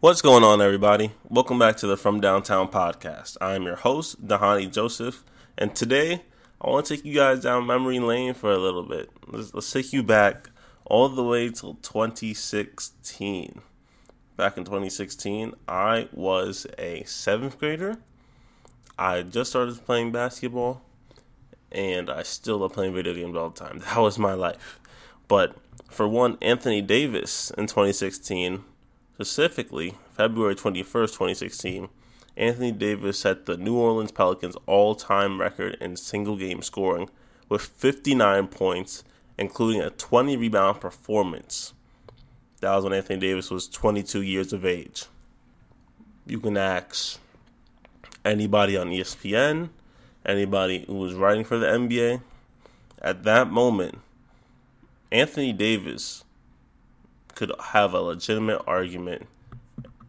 What's going on, everybody? Welcome back to the From Downtown podcast. I am your host, Dhani Joseph, and today I want to take you guys down memory lane for a little bit. Let's, let's take you back all the way till 2016. Back in 2016, I was a seventh grader. I just started playing basketball, and I still love playing video games all the time. That was my life. But for one, Anthony Davis in 2016, specifically February 21st, 2016, Anthony Davis set the New Orleans Pelicans all time record in single game scoring with 59 points, including a 20 rebound performance. That was when Anthony Davis was 22 years of age. You can ask anybody on ESPN, anybody who was writing for the NBA. At that moment, Anthony Davis could have a legitimate argument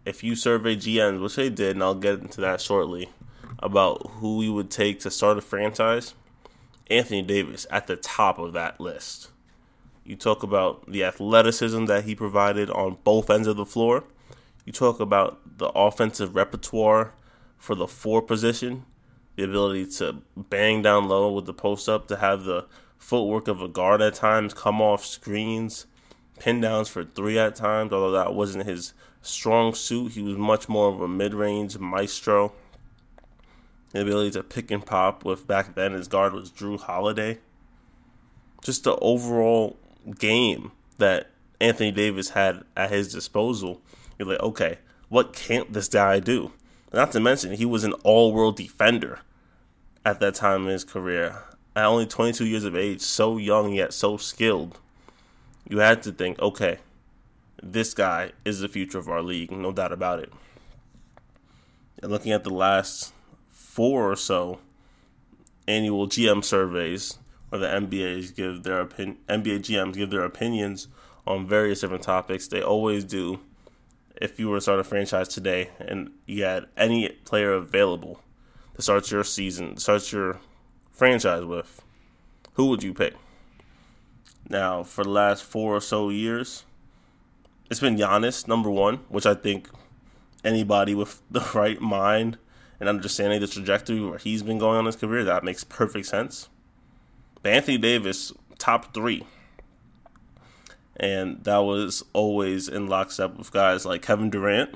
if you survey GMs, which they did, and I'll get into that shortly, about who you would take to start a franchise, Anthony Davis at the top of that list. You talk about the athleticism that he provided on both ends of the floor. You talk about the offensive repertoire for the four position, the ability to bang down low with the post up, to have the footwork of a guard at times, come off screens, pin downs for three at times, although that wasn't his strong suit. He was much more of a mid range maestro. The ability to pick and pop with back then his guard was Jrue Holiday. Just the overall game that Anthony Davis had at his disposal. You're like, okay, what can't this guy do? Not to mention, he was an all world defender at that time in his career. At only 22 years of age, so young yet so skilled. You had to think, okay, this guy is the future of our league, no doubt about it. And looking at the last four or so annual GM surveys, where the NBA's give their NBA GMs give their opinions on various different topics, they always do. If you were to start a franchise today and you had any player available to start your season, start your franchise with, who would you pick? Now, for the last four or so years, it's been Giannis number one, which I think anybody with the right mind and understanding the trajectory where he's been going on his career, that makes perfect sense. But Anthony Davis, top three. And that was always in lockstep with guys like Kevin Durant,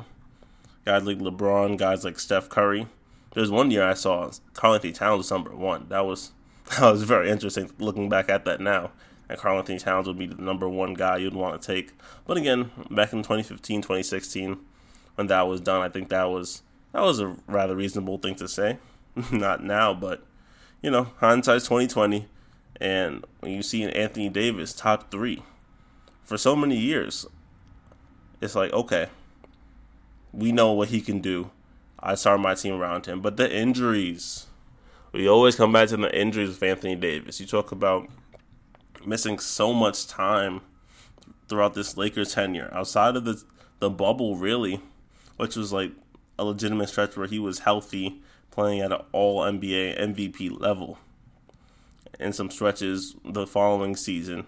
guys like LeBron, guys like Steph Curry. There's one year I saw Karl-Anthony Towns was number one. That was that was very interesting looking back at that now and Karl-Anthony Towns would be the number one guy you'd want to take. But again, back in 2015, 2016, when that was done, I think that was that was a rather reasonable thing to say. Not now, but you know, hindsight's 2020, and when you see an Anthony Davis top three for so many years, it's like okay, we know what he can do. I start my team around him, but the injuries. We always come back to the injuries with Anthony Davis. You talk about missing so much time throughout this Lakers tenure outside of the the bubble, really, which was like a legitimate stretch where he was healthy, playing at an All NBA MVP level. In some stretches the following season,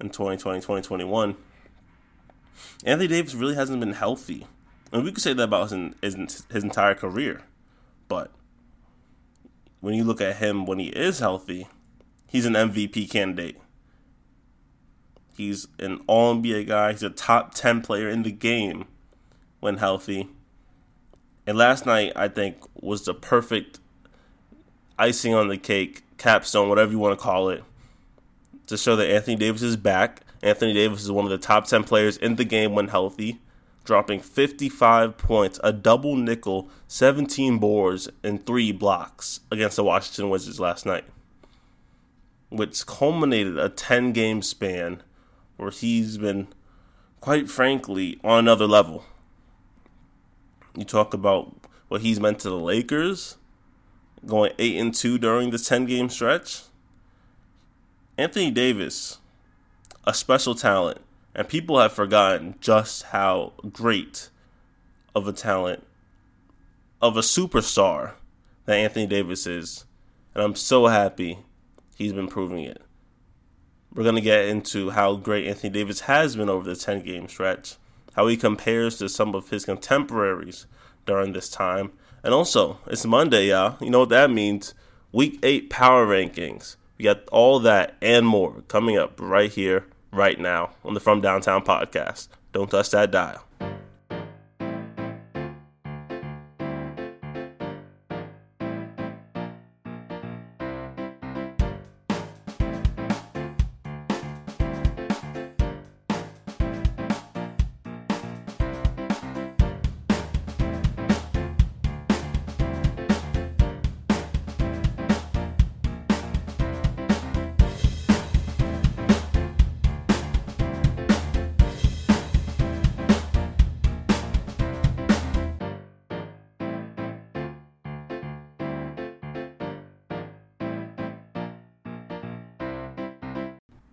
in 2020, 2021, Anthony Davis really hasn't been healthy. And we could say that about his, his, his entire career. But when you look at him when he is healthy, he's an MVP candidate. He's an all NBA guy. He's a top 10 player in the game when healthy. And last night, I think, was the perfect icing on the cake, capstone, whatever you want to call it, to show that Anthony Davis is back. Anthony Davis is one of the top 10 players in the game when healthy, dropping 55 points, a double nickel, 17 boards, and three blocks against the Washington Wizards last night, which culminated a 10 game span where he's been, quite frankly, on another level. You talk about what he's meant to the Lakers, going 8 and 2 during this 10 game stretch. Anthony Davis, a special talent, and people have forgotten just how great of a talent, of a superstar that Anthony Davis is. And I'm so happy he's been proving it. We're going to get into how great Anthony Davis has been over the 10 game stretch how he compares to some of his contemporaries during this time. And also, it's Monday, y'all. You know what that means? Week 8 power rankings. We got all that and more coming up right here, right now on the From Downtown podcast. Don't touch that dial.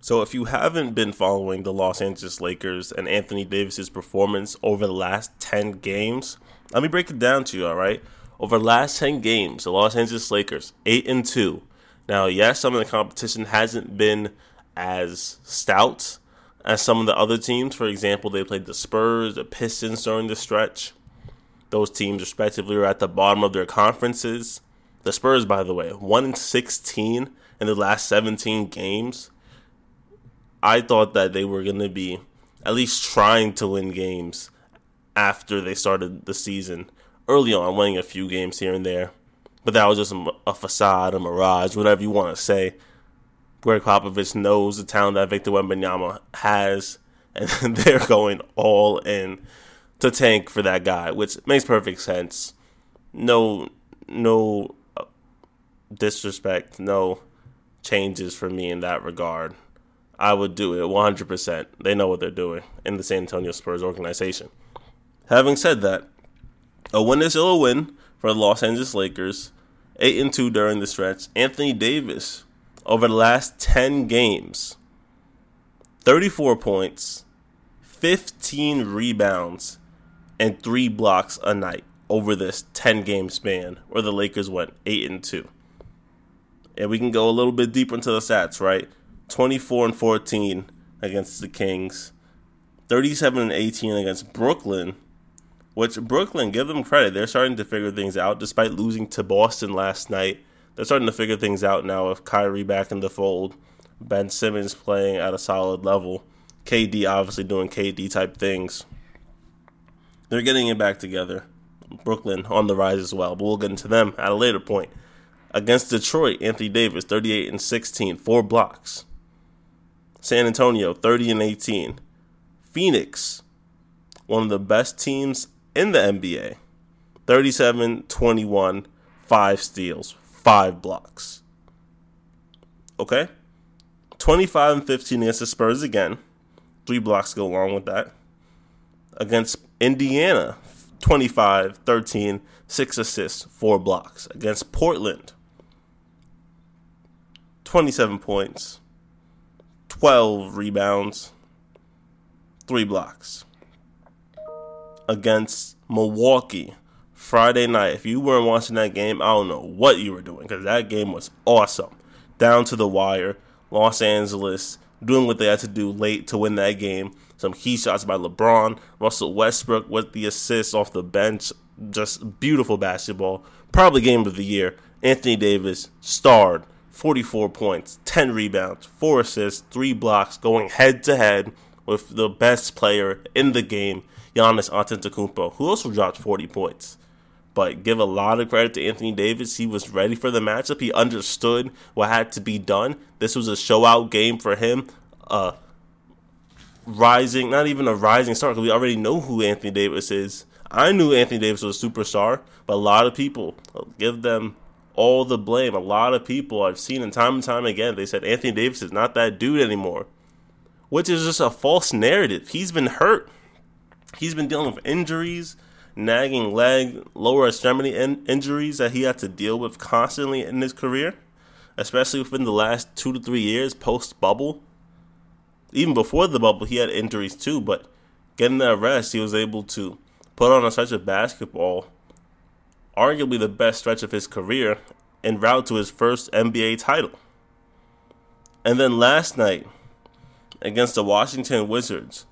So, if you haven't been following the Los Angeles Lakers and Anthony Davis's performance over the last 10 games, let me break it down to you, all right? Over the last 10 games, the Los Angeles Lakers, 8 and 2. Now, yes, some of the competition hasn't been as stout as some of the other teams. For example, they played the Spurs, the Pistons during the stretch. Those teams, respectively, are at the bottom of their conferences. The Spurs, by the way, 1 and 16 in the last 17 games. I thought that they were going to be at least trying to win games after they started the season. Early on, winning a few games here and there. But that was just a, facade, a mirage, whatever you want to say. Gregg Popovich knows the talent that Victor Wembanyama has, and they're going all in to tank for that guy, which makes perfect sense. No, no uh, disrespect, no changes for me in that regard. I would do it 100%. They know what they're doing in the San Antonio Spurs organization. Having said that, a win is still a win for the Los Angeles Lakers. 8 and 2 during the stretch. Anthony Davis, over the last 10 games, 34 points, 15 rebounds, and 3 blocks a night over this 10 game span where the Lakers went 8 and 2. And we can go a little bit deeper into the stats, right? 24 and 14 against the Kings, 37 and 18 against Brooklyn. Which Brooklyn, give them credit, they're starting to figure things out despite losing to Boston last night. They're starting to figure things out now with Kyrie back in the fold, Ben Simmons playing at a solid level, KD obviously doing KD type things. They're getting it back together. Brooklyn on the rise as well, but we'll get into them at a later point. Against Detroit, Anthony Davis, 38 and 16, four blocks. San Antonio 30 and 18. Phoenix, one of the best teams in the NBA. 37 21, 5 steals, 5 blocks. Okay? 25 and 15 against the Spurs again. 3 blocks go along with that. Against Indiana, 25 13, 6 assists, 4 blocks. Against Portland, 27 points, 12 rebounds, 3 blocks. Against Milwaukee Friday night. If you weren't watching that game, I don't know what you were doing because that game was awesome. Down to the wire. Los Angeles doing what they had to do late to win that game. Some key shots by LeBron, Russell Westbrook with the assists off the bench. Just beautiful basketball. Probably game of the year. Anthony Davis starred 44 points, 10 rebounds, 4 assists, 3 blocks, going head to head with the best player in the game, Giannis Antetokounmpo, who also dropped 40 points. But give a lot of credit to Anthony Davis. He was ready for the matchup. He understood what had to be done. This was a show out game for him. Uh, rising, not even a rising star, because we already know who Anthony Davis is. I knew Anthony Davis was a superstar, but a lot of people give them all the blame. A lot of people I've seen and time and time again, they said Anthony Davis is not that dude anymore, which is just a false narrative. He's been hurt. He's been dealing with injuries, nagging leg, lower extremity in- injuries that he had to deal with constantly in his career, especially within the last two to three years post bubble. Even before the bubble, he had injuries too, but getting that rest, he was able to put on a stretch of basketball arguably the best stretch of his career en route to his first NBA title. And then last night against the Washington Wizards,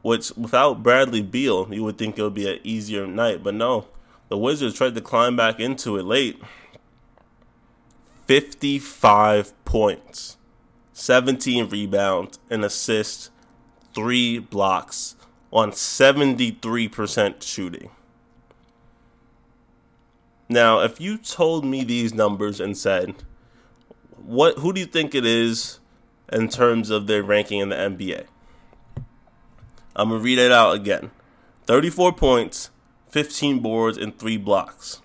which without Bradley Beal, you would think it would be an easier night, but no. The Wizards tried to climb back into it late. 55 points, 17 rebounds, an assist, 3 blocks on 73% shooting. Now, if you told me these numbers and said, "What who do you think it is in terms of their ranking in the NBA?" I'm to read it out again. 34 points, 15 boards and 3 blocks.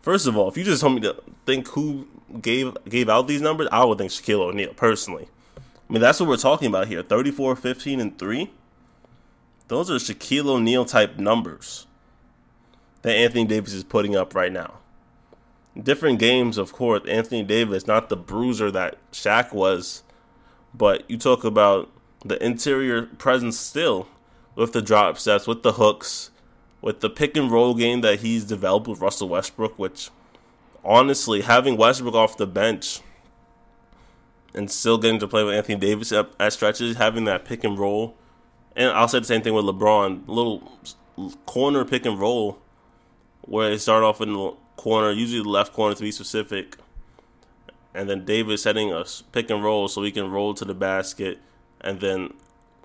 First of all, if you just told me to think who gave gave out these numbers, I would think Shaquille O'Neal personally. I mean, that's what we're talking about here. 34, 15 and 3. Those are Shaquille O'Neal type numbers that Anthony Davis is putting up right now. Different games, of course. Anthony Davis, not the bruiser that Shaq was, but you talk about the interior presence still with the drop steps, with the hooks, with the pick and roll game that he's developed with Russell Westbrook, which honestly, having Westbrook off the bench and still getting to play with Anthony Davis at, at stretches, having that pick and roll, and I'll say the same thing with LeBron, little corner pick and roll where they start off in the corner, usually the left corner to be specific, and then Davis setting a pick and roll so he can roll to the basket, and then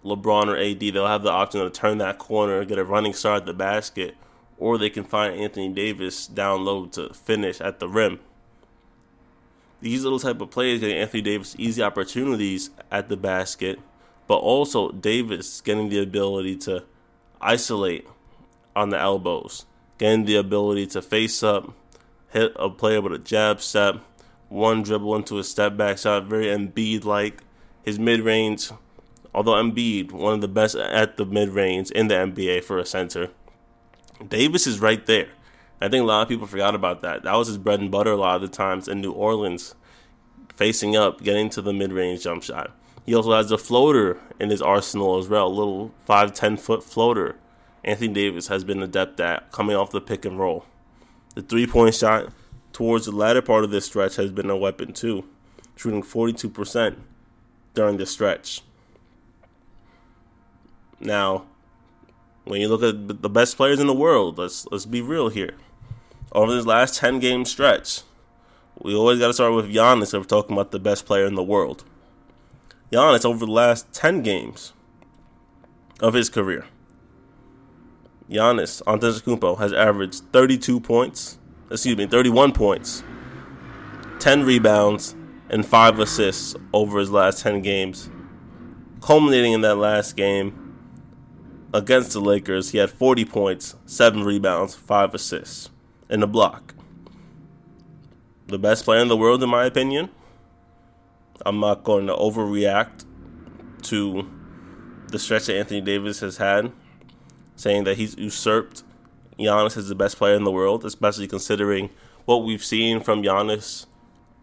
LeBron or AD they'll have the option to turn that corner, get a running start at the basket, or they can find Anthony Davis down low to finish at the rim. These little type of plays getting Anthony Davis easy opportunities at the basket, but also Davis getting the ability to isolate on the elbows Getting the ability to face up, hit a player with a jab step, one dribble into a step back shot, very Embiid like. His mid range, although Embiid, one of the best at the mid range in the NBA for a center. Davis is right there. I think a lot of people forgot about that. That was his bread and butter a lot of the times in New Orleans, facing up, getting to the mid range jump shot. He also has a floater in his arsenal as well, a little 5'10 foot floater Anthony Davis has been adept at coming off the pick and roll. The three point shot towards the latter part of this stretch has been a weapon too, shooting 42% during the stretch. Now, when you look at the best players in the world, let's let's be real here. Over this last 10 game stretch, we always got to start with Giannis if we're talking about the best player in the world. Giannis, over the last 10 games of his career, Giannis Antetokounmpo has averaged 32 points, excuse me, 31 points, 10 rebounds, and 5 assists over his last 10 games. Culminating in that last game against the Lakers, he had 40 points, 7 rebounds, 5 assists, and a block. The best player in the world, in my opinion. I'm not going to overreact to the stretch that Anthony Davis has had saying that he's usurped Giannis as the best player in the world, especially considering what we've seen from Giannis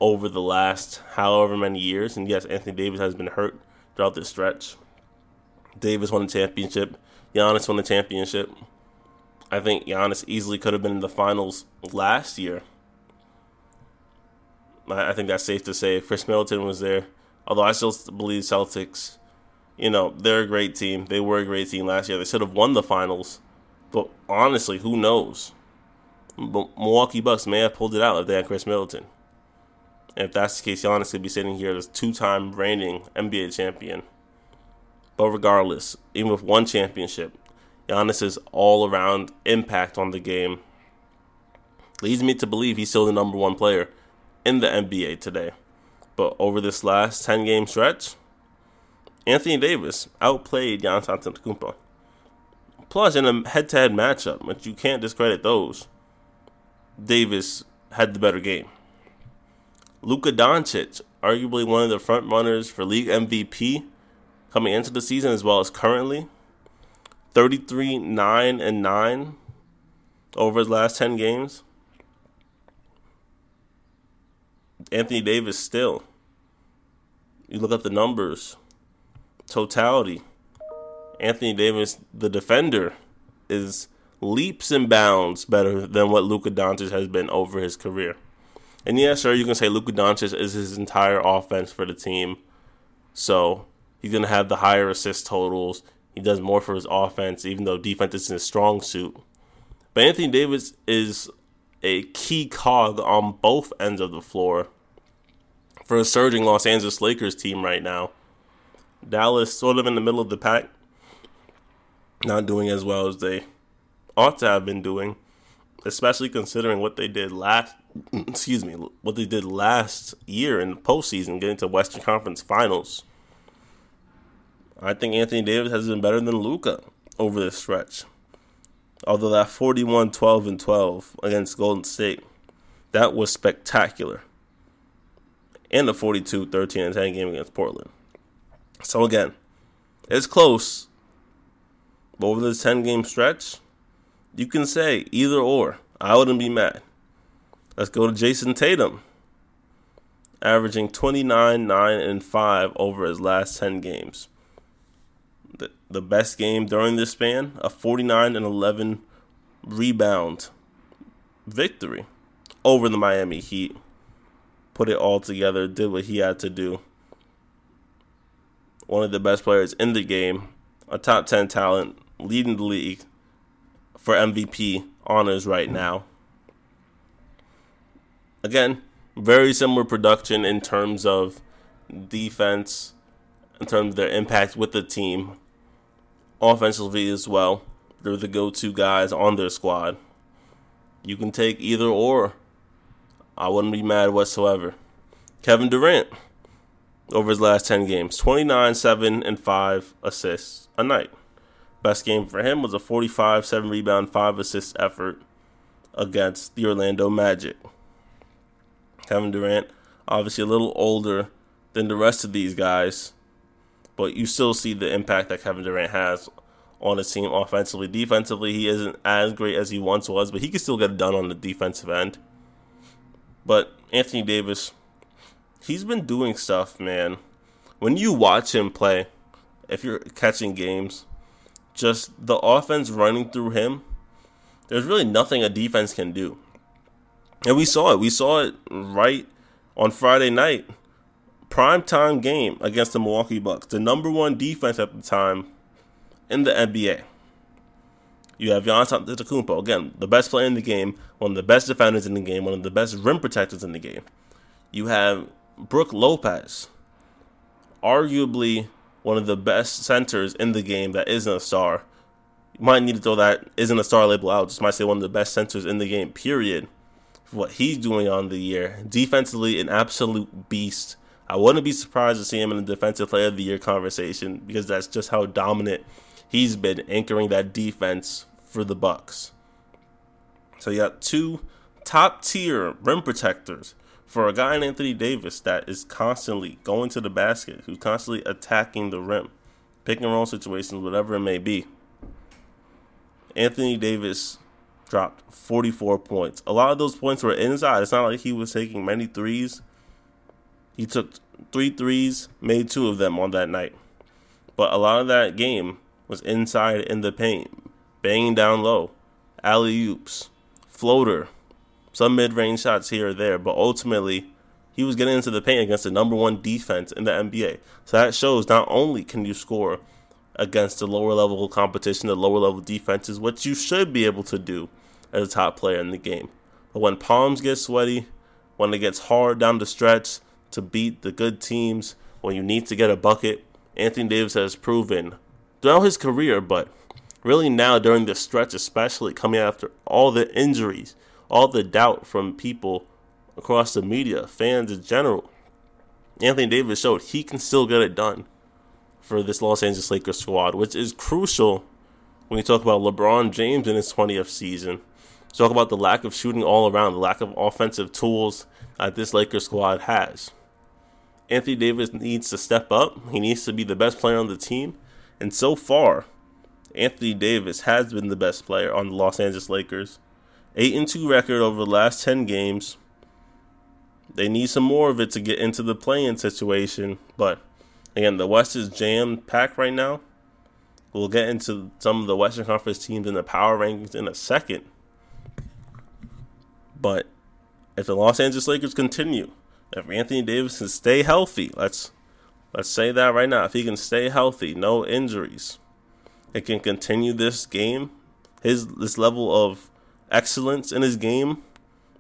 over the last however many years. And yes, Anthony Davis has been hurt throughout this stretch. Davis won the championship. Giannis won the championship. I think Giannis easily could have been in the finals last year. I think that's safe to say. Khris Middleton was there. Although I still believe Celtics you know, they're a great team. They were a great team last year. They should have won the finals. But honestly, who knows? Milwaukee Bucks may have pulled it out if they had Khris Middleton. And if that's the case, Giannis could be sitting here as two-time reigning NBA champion. But regardless, even with one championship, Giannis's all-around impact on the game leads me to believe he's still the number one player in the NBA today. But over this last 10-game stretch, Anthony Davis outplayed Giannis Antetokounmpo. Plus, in a head-to-head matchup, but you can't discredit those, Davis had the better game. Luka Doncic, arguably one of the front runners for league MVP coming into the season as well as currently. 33 9 and 9 over his last 10 games. Anthony Davis still. You look at the numbers totality. Anthony Davis, the defender, is leaps and bounds better than what Luka Doncic has been over his career. And yeah, sure, you can say Luka Doncic is his entire offense for the team. So he's going to have the higher assist totals. He does more for his offense, even though defense is his strong suit. But Anthony Davis is a key cog on both ends of the floor for a surging Los Angeles Lakers team right now. Dallas sort of in the middle of the pack, not doing as well as they ought to have been doing, especially considering what they did last excuse me, what they did last year in the postseason, getting to Western Conference Finals. I think Anthony Davis has been better than Luka over this stretch. Although that 41 12 and 12 against Golden State, that was spectacular. And the 42 13 and 10 game against Portland. So again, it's close. But over this 10 game stretch, you can say either or. I wouldn't be mad. Let's go to Jayson Tatum, averaging 29, 9, and 5 over his last 10 games. The, the best game during this span, a 49 and 11 rebound victory over the Miami Heat. Put it all together, did what he had to do. One of the best players in the game, a top 10 talent, leading the league for MVP honors right now. Again, very similar production in terms of defense, in terms of their impact with the team, offensively as well. They're the go to guys on their squad. You can take either or. I wouldn't be mad whatsoever. Kevin Durant, over his last 10 games, 29, 7, and 5 assists a night. Best game for him was a 45, 7 rebound, 5 assist effort against the Orlando Magic. Kevin Durant, obviously a little older than the rest of these guys, but you still see the impact that Kevin Durant has on his team offensively. Defensively, he isn't as great as he once was, but he can still get it done on the defensive end. But Anthony Davis, he's been doing stuff, man. When you watch him play, if you're catching games, just the offense running through him, there's really nothing a defense can do. And we saw it. We saw it right on Friday night. Prime time game against the Milwaukee Bucks. The number one defense at the time in the NBA. You have Giannis Antetokounmpo, again, the best player in the game, one of the best defenders in the game, one of the best rim protectors in the game. You have Brook Lopez, arguably one of the best centers in the game that isn't a star. You might need to throw that isn't a star label out. Just might say one of the best centers in the game, period what he's doing on the year. Defensively, an absolute beast. I wouldn't be surprised to see him in the defensive player of the year conversation because that's just how dominant he's been anchoring that defense for the Bucks. So you got two top tier rim protectors for a guy in Anthony Davis that is constantly going to the basket, who's constantly attacking the rim, pick and roll situations, whatever it may be. Anthony Davis dropped 44 points. A lot of those points were inside. It's not like he was taking many threes. He took three threes, made two of them on that night. But a lot of that game was inside in the paint, banging down low, alley oops, floater, some mid range shots here or there. But ultimately, he was getting into the paint against the number one defense in the NBA. So that shows not only can you score against the lower level competition, the lower level defenses, what you should be able to do as a top player in the game. But when palms get sweaty, when it gets hard down the stretch to beat the good teams, when you need to get a bucket, Anthony Davis has proven throughout his career, but really now during the stretch, especially coming after all the injuries, all the doubt from people across the media, fans in general. Anthony Davis showed he can still get it done for this Los Angeles Lakers squad, which is crucial when you talk about LeBron James in his 20th season. Talk about the lack of shooting all around, the lack of offensive tools that this Lakers squad has. Anthony Davis needs to step up. He needs to be the best player on the team. And so far, Anthony Davis has been the best player on the Los Angeles Lakers. 8 and 2 record over the last 10 games. They need some more of it to get into the playing situation, but Again, the West is jam packed right now. We'll get into some of the Western Conference teams in the power rankings in a second. But if the Los Angeles Lakers continue, if Anthony Davis can stay healthy, let's let's say that right now. If he can stay healthy, no injuries, and can continue this game, his this level of excellence in his game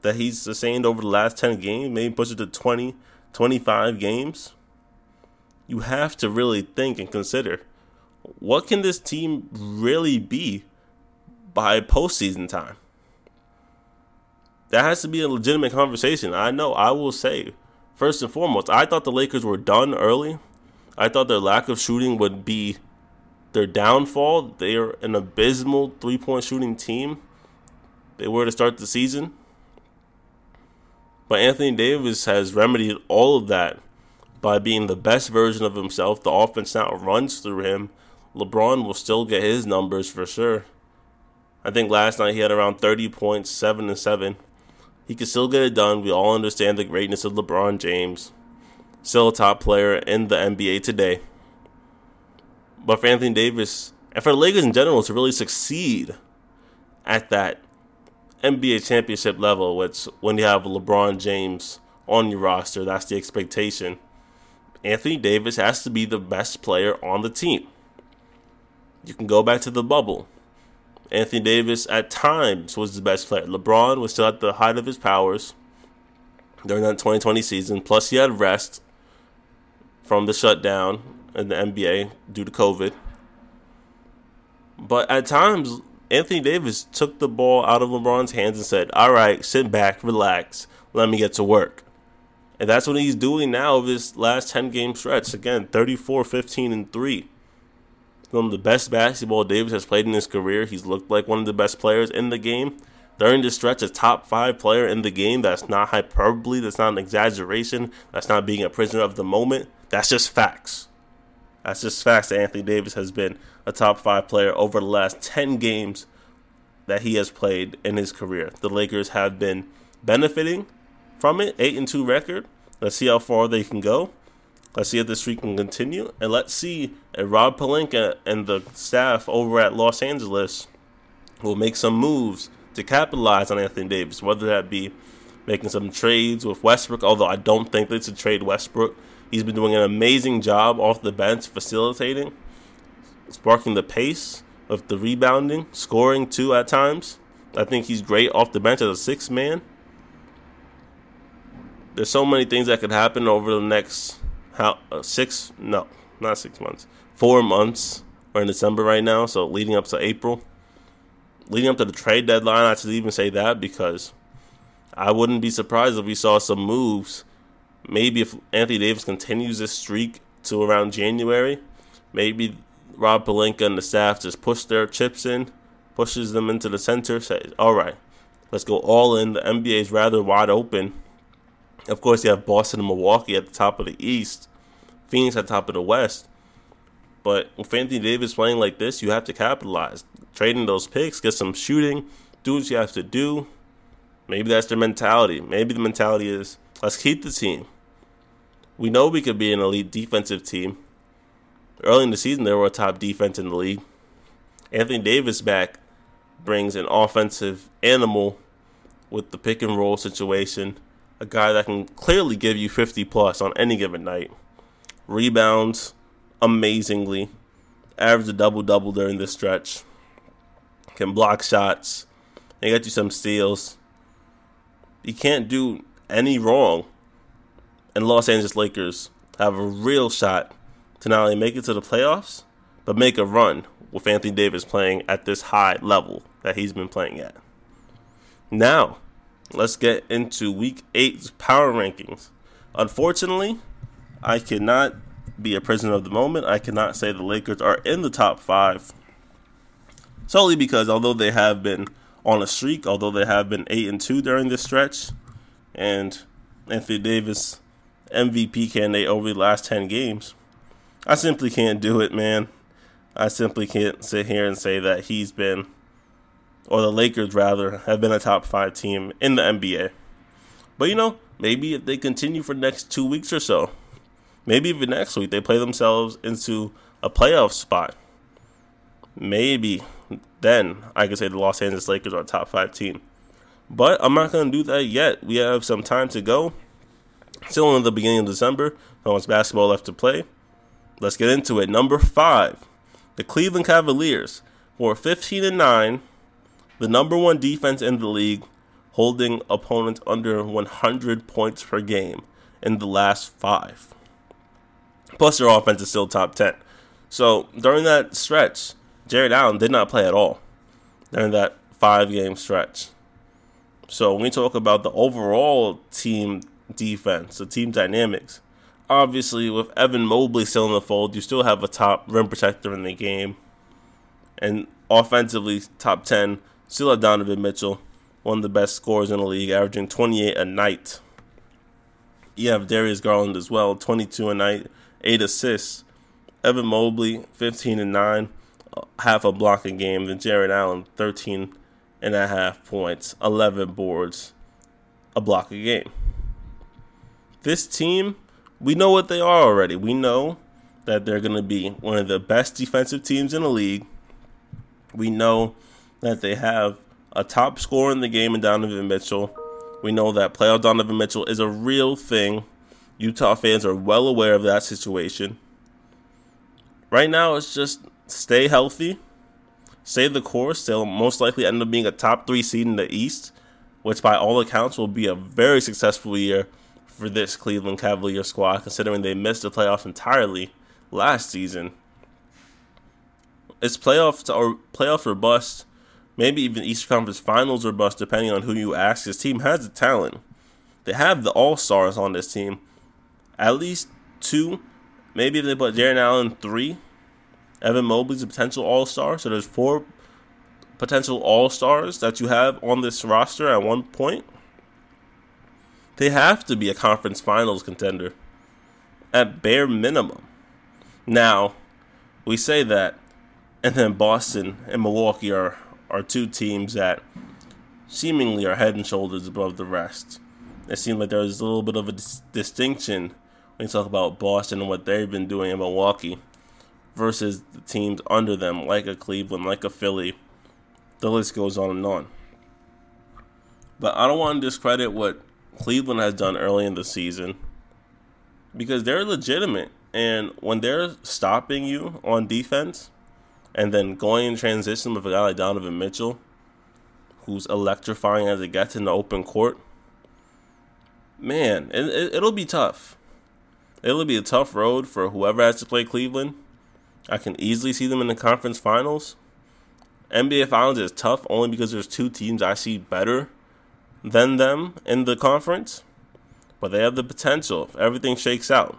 that he's sustained over the last 10 games, maybe push it to 20, 25 games, you have to really think and consider what can this team really be by postseason time? That has to be a legitimate conversation. I know I will say, first and foremost, I thought the Lakers were done early. I thought their lack of shooting would be their downfall. They are an abysmal three point shooting team. They were to start the season. But Anthony Davis has remedied all of that by being the best version of himself. The offense now runs through him. LeBron will still get his numbers for sure. I think last night he had around 30 points, 7 and 7. He can still get it done. We all understand the greatness of LeBron James. Still a top player in the NBA today. But for Anthony Davis and for the Lakers in general to really succeed at that NBA championship level, which when you have LeBron James on your roster, that's the expectation. Anthony Davis has to be the best player on the team. You can go back to the bubble. Anthony Davis at times was the best player. LeBron was still at the height of his powers during that 2020 season. Plus, he had rest from the shutdown in the NBA due to COVID. But at times, Anthony Davis took the ball out of LeBron's hands and said, All right, sit back, relax, let me get to work. And that's what he's doing now of his last 10 game stretch. Again, 34, 15, and 3. One of the best basketball Davis has played in his career. He's looked like one of the best players in the game. During this stretch, a top five player in the game. That's not hyperbole. That's not an exaggeration. That's not being a prisoner of the moment. That's just facts. That's just facts Anthony Davis has been a top five player over the last 10 games that he has played in his career. The Lakers have been benefiting from it, 8 and 2 record. Let's see how far they can go. Let's see if the streak can continue. And let's see if Rob Pelinka and the staff over at Los Angeles will make some moves to capitalize on Anthony Davis, whether that be making some trades with Westbrook, although I don't think they should trade Westbrook. He's been doing an amazing job off the bench facilitating, sparking the pace of the rebounding, scoring too at times. I think he's great off the bench as a six man. There's so many things that could happen over the next how uh, six no not six months four months we're in December right now so leading up to April leading up to the trade deadline I should even say that because I wouldn't be surprised if we saw some moves maybe if Anthony Davis continues this streak to around January, maybe Rob Pelinka and the staff just push their chips in, pushes them into the center, says, all right, let's go all in. The NBA is rather wide open. Of course, you have Boston and Milwaukee at the top of the East, Phoenix at the top of the West. But with Anthony Davis playing like this, you have to capitalize. Trading those picks, get some shooting, do what you have to do. Maybe that's their mentality. Maybe the mentality is let's keep the team. We know we could be an elite defensive team. Early in the season, they were a top defense in the league. Anthony Davis back brings an offensive animal with the pick and roll situation. A guy that can clearly give you 50 plus on any given night. Rebounds amazingly. Average a double double during this stretch. Can block shots. And get you some steals. You can't do any wrong and Los Angeles Lakers have a real shot to not only make it to the playoffs, but make a run with Anthony Davis playing at this high level that he's been playing at. Now, let's get into week eight's power rankings. Unfortunately, I cannot be a prisoner of the moment. I cannot say the Lakers are in the top five. Solely because although they have been on a streak, although they have been eight and two during this stretch, and Anthony Davis MVP candidate over the last 10 games. I simply can't do it, man. I simply can't sit here and say that he's been, or the Lakers rather, have been a top five team in the NBA. But you know, maybe if they continue for the next two weeks or so, maybe even next week they play themselves into a playoff spot. Maybe then I could say the Los Angeles Lakers are a top five team. But I'm not going to do that yet. We have some time to go. Still in the beginning of December, so much basketball left to play. Let's get into it. Number five, The Cleveland Cavaliers were 15 and 9, the number one defense in the league, holding opponents under 100 points per game in the last five. Plus, their offense is still top 10. So during that stretch, Jarrett Allen did not play at all during that five game stretch. So when we talk about the overall team defense, the team dynamics, obviously with Evan Mobley still in the fold, you still have a top rim protector in the game. And offensively, top 10, still have Donovan Mitchell, one of the best scorers in the league, averaging 28 a night. You have Darius Garland as well, 22 a night, 8 assists. Evan Mobley, 15 and 9, uh, half a block a game. Then Jarrett Allen, 13 and a half points, 11 boards, a block a game. This team, we know what they are already. We know that they're going to be one of the best defensive teams in the league. We know that they have a top scorer in the game in Donovan Mitchell. We know that playoff Donovan Mitchell is a real thing. Utah fans are well aware of that situation. Right now, it's just stay healthy, stay the course. They'll most likely end up being a top three seed in the East, which by all accounts will be a very successful year for this Cleveland Cavalier squad, considering they missed the playoffs entirely last season. It's playoffs or playoffs or bust, maybe even Eastern Conference Finals or bust, depending on who you ask. This team has the talent. They have the all stars on this team. At least two Maybe if they put Jarrett Allen three, Evan Mobley's a potential All Star. So there's four potential All Stars that you have on this roster at one point. They have to be a conference finals contender at bare minimum. Now, we say that, and then Boston and Milwaukee are, are two teams that seemingly are head and shoulders above the rest. It seems like there's a little bit of a dis- distinction when you talk about Boston and what they've been doing in Milwaukee versus the teams under them, like a Cleveland, like a Philly. The list goes on and on. But I don't want to discredit what Cleveland has done early in the season because they're legitimate. And when they're stopping you on defense and then going in transition with a guy like Donovan Mitchell, who's electrifying as it gets in the open court, man, it, it, will be tough it'll be a tough road for whoever has to play Cleveland. I can easily see them in the conference finals. NBA Finals is tough only because there's two teams I see better than them in the conference, but they have the potential if everything shakes out.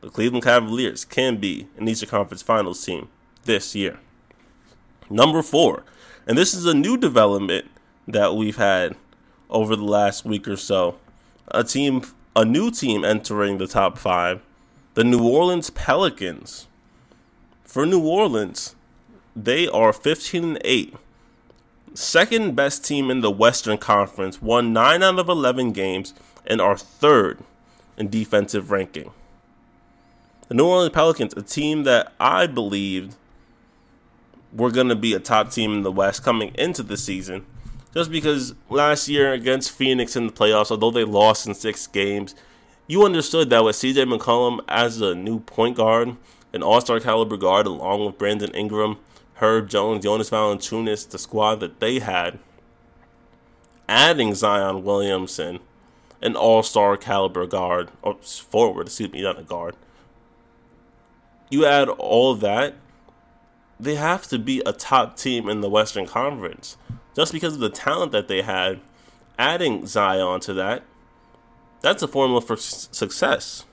The Cleveland Cavaliers can be an Eastern Conference Finals team this year. Number four, and this is a new development that we've had over the last week or so. A team a new team entering the top five, the New Orleans Pelicans. For New Orleans, they are 15 and 8. Second best team in the Western Conference, won 9 out of 11 games, and are third in defensive ranking. The New Orleans Pelicans, a team that I believed were going to be a top team in the West coming into the season, just because last year against Phoenix in the playoffs, although they lost in six games, you understood that with CJ McCollum as a new point guard, an all star caliber guard, along with Brandon Ingram, Herb Jones, Jonas Valanciunas, the squad that they had, adding Zion Williamson, an all star caliber guard, or forward, excuse me, not a guard. You add all that, they have to be a top team in the Western Conference just because of the talent that they had, adding Zion to that, that's a formula for success.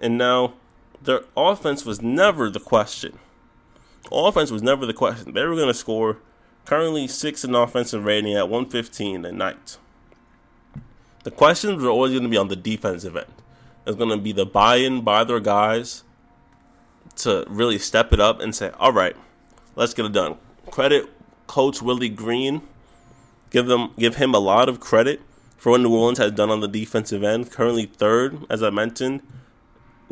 And now, their offense was never the question. Offense was never the question. They were going to score currently six in offensive rating at 115 at night. The questions were always going to be on the defensive end. It's going to be the buy in by their guys to really step it up and say, all right, let's get it done. Credit Coach Willie Green. Give them give him a lot of credit for what New Orleans has done on the defensive end. Currently third, as I mentioned,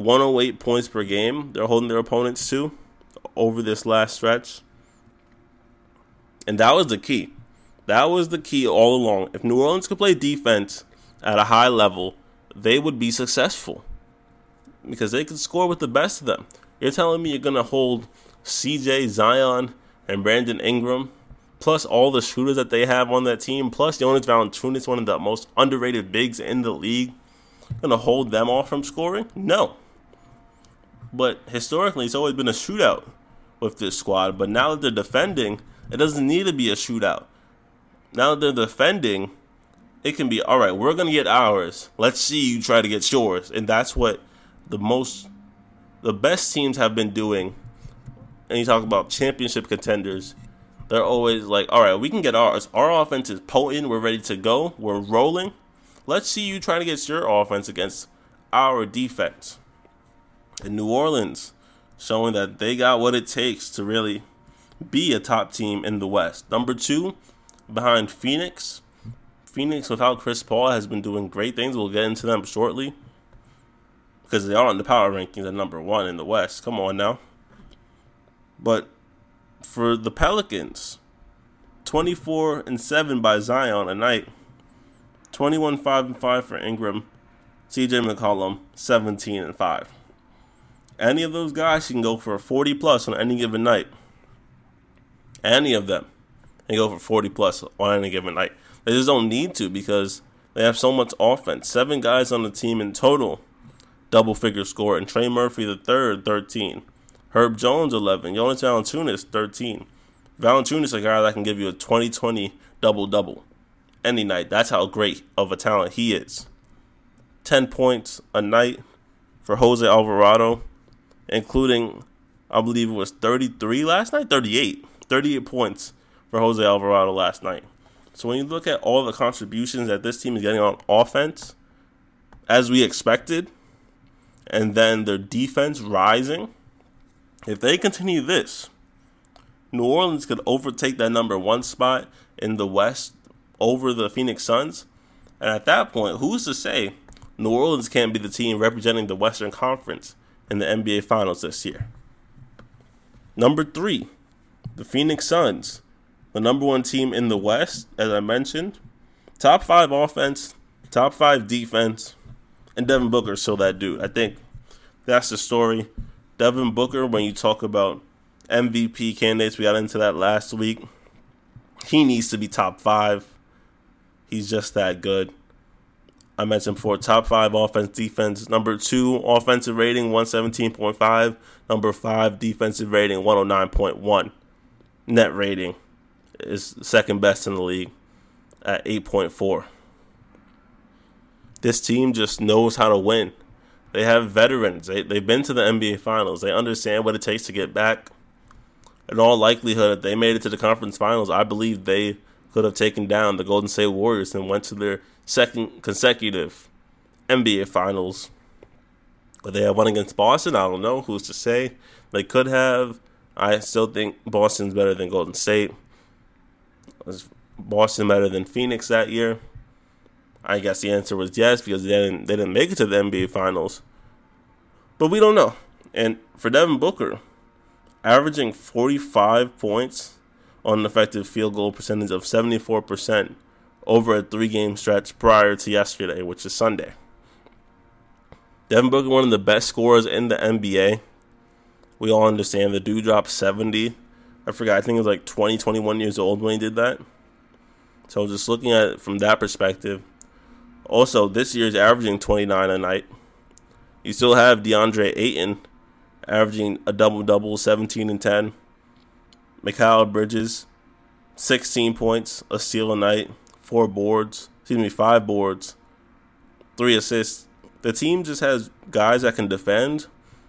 108 points per game. They're holding their opponents to over this last stretch. And that was the key. That was the key all along. If New Orleans could play defense at a high level, they would be successful because they could score with the best of them. You're telling me you're going to hold CJ, Zion, and Brandon Ingram, plus all the shooters that they have on that team, plus Jonas Valanciunas, one of the most underrated bigs in the league, gonna hold them off from scoring? No. But historically, it's always been a shootout with this squad. But now that they're defending, it doesn't need to be a shootout. Now that they're defending, it can be all right. We're gonna get ours. Let's see you try to get yours, and that's what the most, the best teams have been doing. And you talk about championship contenders. They're always like, all right, we can get ours. Our offense is potent. We're ready to go. We're rolling. Let's see you trying to get your offense against our defense. In New Orleans, showing that they got what it takes to really be a top team in the West. Number two, behind Phoenix. Phoenix without Chris Paul has been doing great things. We'll get into them shortly because they are in the power rankings at number one in the West. Come on now. But for the Pelicans, 24 and 7 by Zion a night, 21 5 and 5 for Ingram, CJ McCollum 17 and 5. Any of those guys can go for 40 plus on any given night. Any of them can go for 40 plus on any given night. They just don't need to because they have so much offense. Seven guys on the team in total, double figure score, and Trey Murphy the third, 13. Herb Jones, 11. Jonas Valanciunas, 13. Valanciunas, a guy that can give you a 20-20 double-double any night. That's how great of a talent he is. 10 points a night for Jose Alvarado, including, I believe it was 33 last night? 38. 38 points for Jose Alvarado last night. So when you look at all the contributions that this team is getting on offense, as we expected, and then their defense rising, if they continue this, New Orleans could overtake that number one spot in the West over the Phoenix Suns. And at that point, who's to say New Orleans can't be the team representing the Western Conference in the NBA Finals this year? Number three, the Phoenix Suns, the number one team in the West, as I mentioned. Top five offense, top five defense, and Devin Booker still that dude. I think that's the story. Devin Booker, when you talk about MVP candidates, we got into that last week. He needs to be top five. He's just that good. I mentioned before, top five offense, defense. Number two, offensive rating, 117.5. Number five, defensive rating, 109.1. Net rating is second best in the league at 8.4. This team just knows how to win. They have veterans. They, they've been to the NBA Finals. They understand what it takes to get back. In all likelihood, if they made it to the conference finals, I believe they could have taken down the Golden State Warriors and went to their second consecutive NBA Finals. But they have one against Boston. I don't know who's to say. They could have. I still think Boston's better than Golden State. Was Boston better than Phoenix that year? I guess the answer was yes because they didn't they didn't make it to the NBA Finals. But we don't know. And for Devin Booker, averaging 45 points on an effective field goal percentage of 74% over a three game stretch prior to yesterday, which is Sunday. Devin Booker, one of the best scorers in the NBA. We all understand the dude dropped 70. I forgot, I think it was like 20, 21 years old when he did that. So just looking at it from that perspective. Also, this year's averaging 29 a night. You still have DeAndre Ayton averaging a double double, 17 and 10. Mikal Bridges, 16 points, a steal a night, four boards, excuse me, five boards, three assists. The team just has guys that can defend.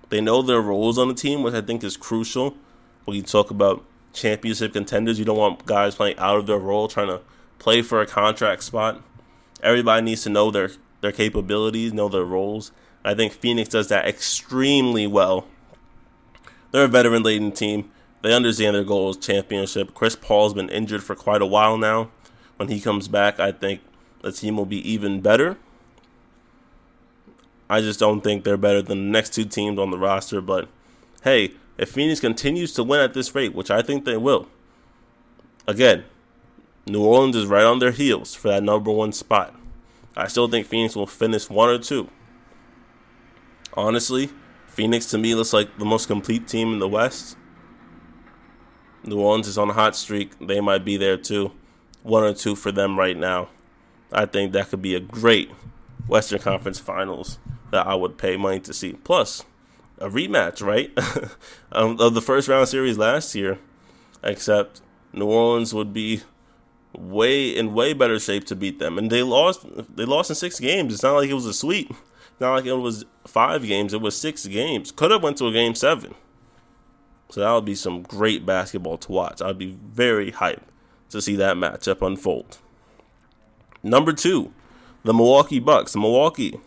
They know their roles on the team, which I think is crucial. When you talk about championship contenders, you don't want guys playing out of their role, trying to play for a contract spot. Everybody needs to know their their capabilities, know their roles. I think Phoenix does that extremely well. They're a veteran laden team. They understand their goal is championship. Chris Paul's been injured for quite a while now. When he comes back, I think the team will be even better. I just don't think they're better than the next two teams on the roster. But hey, if Phoenix continues to win at this rate, which I think they will, again, New Orleans is right on their heels for that number one spot. I still think Phoenix will finish one or two. Honestly, Phoenix to me looks like the most complete team in the West. New Orleans is on a hot streak. They might be there too. One or two for them right now. I think that could be a great Western Conference Finals that I would pay money to see. Plus, a rematch, right? um, of the first round series last year, except New Orleans would be way in way better shape to beat them. And they lost they lost in six games. It's not like it was a sweep. Not like it was five games. It was six games. Could have went to a game seven. So that would be some great basketball to watch. I'd be very hyped to see that matchup unfold. Number two, the Milwaukee Bucks. Milwaukee,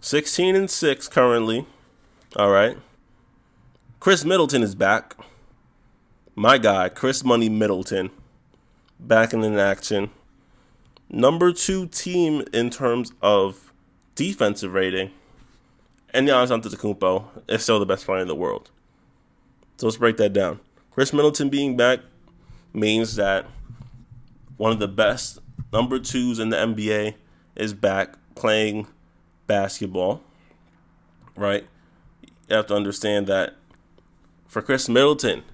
16 and 6 currently. All right. Khris Middleton is back. My guy, Khris Money Middleton, back in action. Number two team in terms of defensive rating. And Giannis Antetokounmpo is still the best player in the world. So let's break that down. Khris Middleton being back means that one of the best number twos in the NBA is back playing basketball. Right? You have to understand that for Khris Middleton,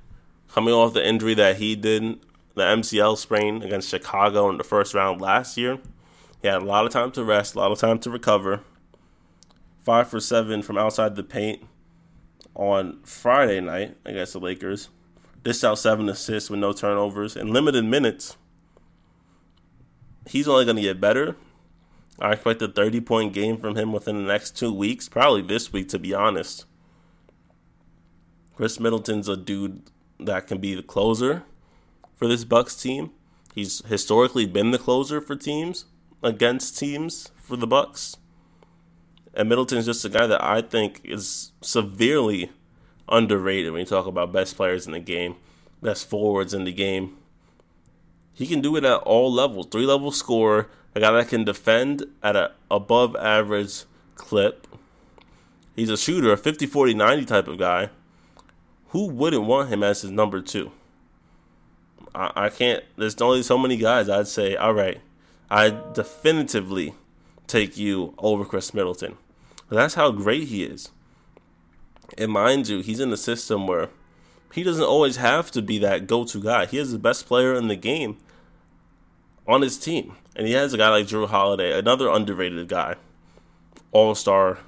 coming off the injury that he did, the MCL sprain against Chicago in the first round last year, he had a lot of time to rest, a lot of time to recover. Five for seven from outside the paint on Friday night against the Lakers. Dished out seven assists with no turnovers in limited minutes. He's only going to get better. I expect a 30 point game from him within the next two weeks, probably this week, to be honest. Khris Middleton's a dude that can be the closer for this Bucks team. He's historically been the closer for teams against teams for the Bucks. And Middleton's just a guy that I think is severely underrated when you talk about best players in the game, best forwards in the game. He can do it at all levels. Three level scorer, a guy that can defend at a above average clip. He's a shooter, a 50 40 90 type of guy. Who wouldn't want him as his number two? I, I can't, there's only so many guys I'd say, all right, I definitively take you over Khris Middleton. That's how great he is. And mind you, he's in a system where he doesn't always have to be that go to guy. He is the best player in the game on his team. And he has a guy like Jrue Holiday, another underrated guy, all star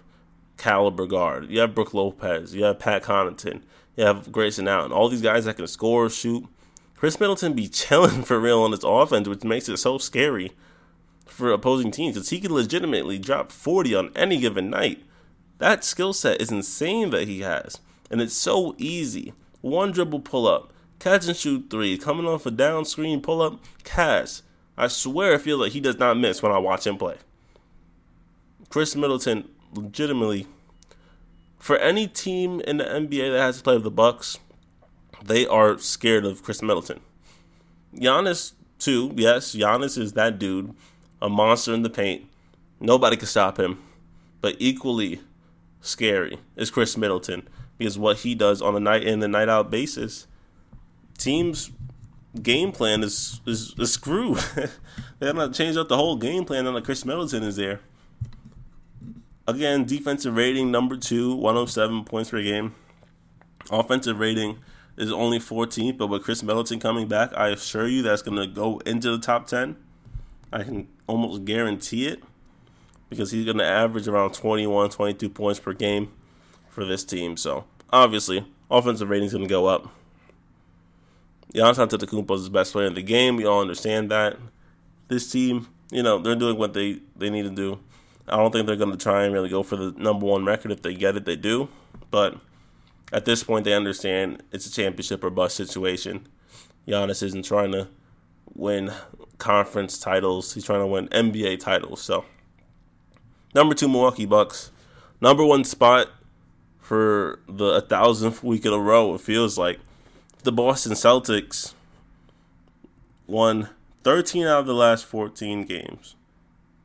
caliber guard. You have Brook Lopez, you have Pat Connaughton, you have Grayson Allen, all these guys that can score, shoot. Khris Middleton be chilling for real on his offense, which makes it so scary for opposing teams because he could legitimately drop 40 on any given night. That skill set is insane that he has. And it's so easy. One dribble pull up, catch and shoot three, coming off a down screen pull up, catch. I swear I feel like he does not miss when I watch him play. Khris Middleton legitimately for any team in the NBA that has to play with the Bucks, they are scared of Khris Middleton. Giannis too, yes, Giannis is that dude a monster in the paint. Nobody can stop him. But equally scary is Khris Middleton because what he does on a night in and night out basis, teams game plan is is, is screwed. they have not changed up the whole game plan unless Khris Middleton is there. Again, defensive rating number two, 107 points per game. Offensive rating is only 14th, but with Khris Middleton coming back, I assure you that's going to go into the top 10. I can almost guarantee it because he's going to average around 21, 22 points per game for this team. So, obviously, offensive rating is going to go up. Giannis Antetokounmpo is the best player in the game. We all understand that. This team, you know, they're doing what they, they need to do. I don't think they're going to try and really go for the number one record. If they get it, they do. But at this point, they understand it's a championship or bust situation. Giannis isn't trying to win conference titles. He's trying to win NBA titles. So, number two, Milwaukee Bucks. Number one spot for the a thousandth week in a row. It feels like the Boston Celtics won 13 out of the last 14 games.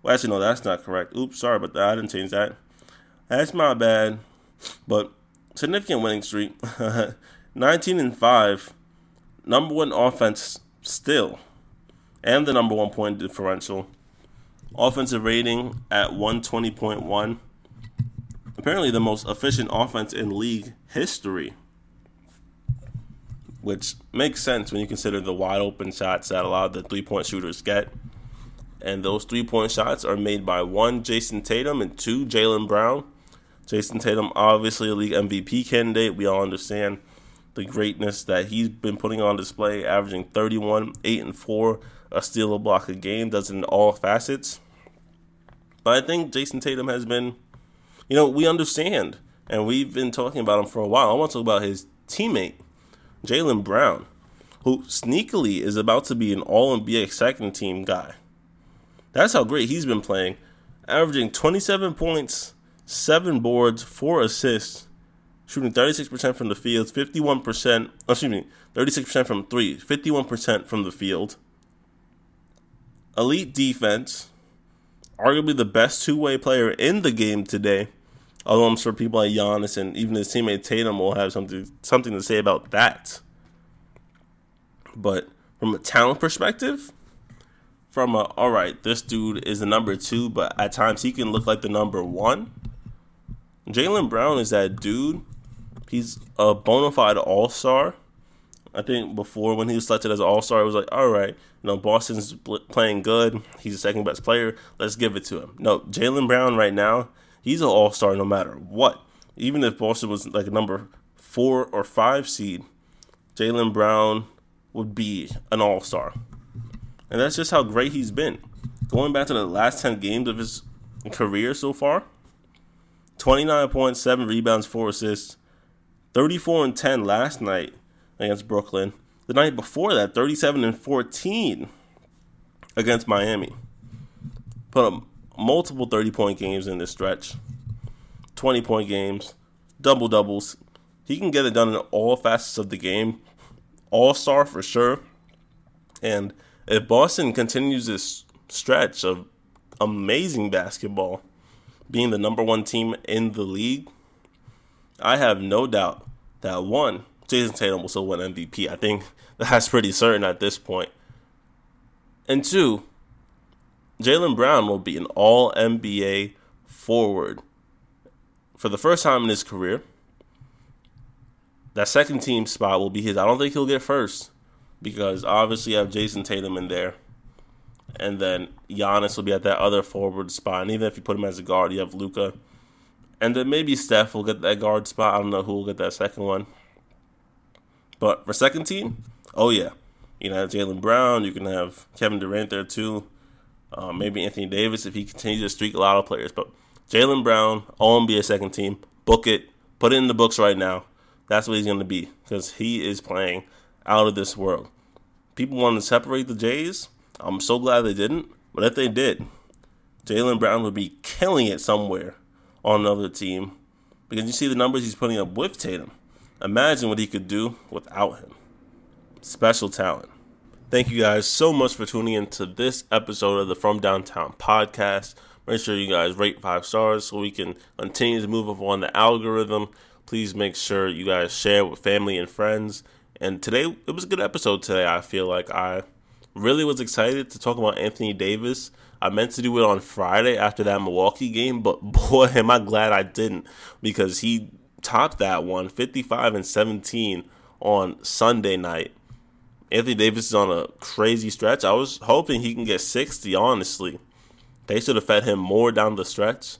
Well, actually, no, that's not correct. Oops, sorry about that. I didn't change that. That's my bad. But significant winning streak. 19 and 5. Number one offense still and the number one point differential. Offensive rating at 120.1. Apparently, the most efficient offense in league history. Which makes sense when you consider the wide open shots that a lot of the three point shooters get. And those three point shots are made by one, Jayson Tatum, and two, Jaylen Brown. Jayson Tatum, obviously a league MVP candidate. We all understand the greatness that he's been putting on display, averaging 31, 8, and 4, a steal, a block a game, does it in all facets. But I think Jayson Tatum has been, you know, we understand, and we've been talking about him for a while. I want to talk about his teammate, Jaylen Brown, who sneakily is about to be an All NBA second team guy. That's how great he's been playing, averaging 27 points, 7 boards, 4 assists, shooting 36% from the field, 51%, excuse me, 36% from 3, 51% from the field. Elite defense, arguably the best two way player in the game today. Although I'm sure people like Giannis and even his teammate Tatum will have something something to say about that. But from a talent perspective, from a all right, this dude is the number two, but at times he can look like the number one. Jaylen Brown is that dude. He's a bona fide all star. I think before when he was selected as an all star, it was like, all right, you know, Boston's playing good. He's the second best player. Let's give it to him. No, Jaylen Brown right now, he's an all star no matter what. Even if Boston was like a number four or five seed, Jaylen Brown would be an all star. And that's just how great he's been. Going back to the last 10 games of his career so far 29.7 rebounds, 4 assists, 34 and 10 last night against Brooklyn. The night before that, 37 and 14 against Miami. Put up multiple 30 point games in this stretch, 20 point games, double doubles. He can get it done in all facets of the game. All star for sure. And if Boston continues this stretch of amazing basketball, being the number one team in the league, I have no doubt that one, Jayson Tatum will still win MVP. I think that's pretty certain at this point. And two, Jaylen Brown will be an all NBA forward for the first time in his career. That second team spot will be his. I don't think he'll get first because obviously you have Jayson Tatum in there. And then Giannis will be at that other forward spot. And even if you put him as a guard, you have Luka. And then maybe Steph will get that guard spot. I don't know who will get that second one. But for second team, oh yeah. You can have Jaylen Brown. You can have Kevin Durant there too. Uh, maybe Anthony Davis if he continues to streak a lot of players. But Jaylen Brown, all second team. Book it. Put it in the books right now. That's what he's going to be because he is playing out of this world. People want to separate the Jays. I'm so glad they didn't. But if they did, Jaylen Brown would be killing it somewhere on another team because you see the numbers he's putting up with Tatum. Imagine what he could do without him. Special talent. Thank you guys so much for tuning in to this episode of the From Downtown podcast. Make sure you guys rate five stars so we can continue to move up on the algorithm. Please make sure you guys share with family and friends. And today, it was a good episode today. I feel like I really was excited to talk about Anthony Davis. I meant to do it on Friday after that Milwaukee game, but boy, am I glad I didn't because he topped that one 55 and 17 on Sunday night. Anthony Davis is on a crazy stretch. I was hoping he can get 60, honestly. They should have fed him more down the stretch.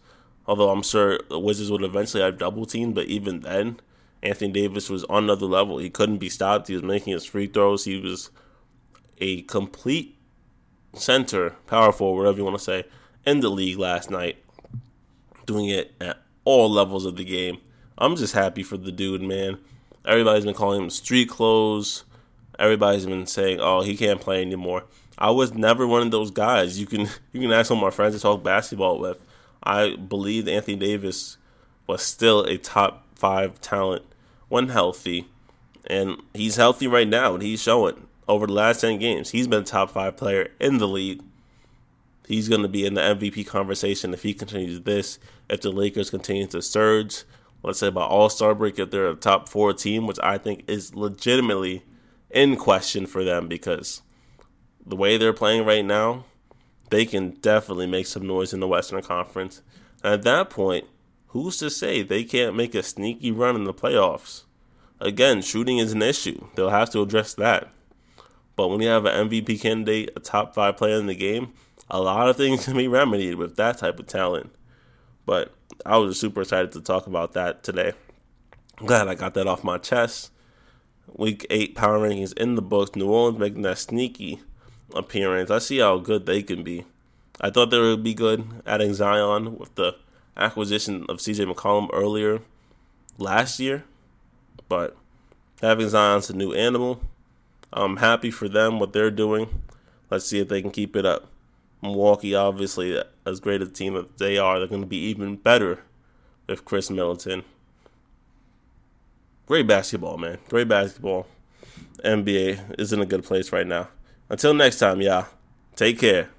Although I'm sure the Wizards would eventually have double teamed, but even then, Anthony Davis was on another level. He couldn't be stopped. He was making his free throws. He was a complete center, powerful, whatever you want to say, in the league last night, doing it at all levels of the game. I'm just happy for the dude, man. Everybody's been calling him street clothes. Everybody's been saying, "Oh, he can't play anymore." I was never one of those guys. You can you can ask of my friends to talk basketball with. I believe Anthony Davis was still a top five talent when healthy, and he's healthy right now, and he's showing over the last ten games he's been a top five player in the league. He's going to be in the MVP conversation if he continues this. If the Lakers continue to surge, let's say by All Star break, if they're a top four team, which I think is legitimately in question for them because the way they're playing right now, they can definitely make some noise in the Western Conference. And at that point, who's to say they can't make a sneaky run in the playoffs again, shooting is an issue. They'll have to address that. But when you have an MVP candidate, a top five player in the game, a lot of things can be remedied with that type of talent. But I was super excited to talk about that today. I'm glad I got that off my chest. Week 8 power rankings in the books. New Orleans making that sneaky appearance. I see how good they can be. I thought they would be good adding Zion with the acquisition of CJ McCollum earlier last year. But having Zion's a new animal. I'm happy for them, what they're doing. Let's see if they can keep it up. Milwaukee, obviously, as great a team as they are, they're going to be even better with Khris Middleton. Great basketball, man. Great basketball. NBA is in a good place right now. Until next time, y'all. Take care.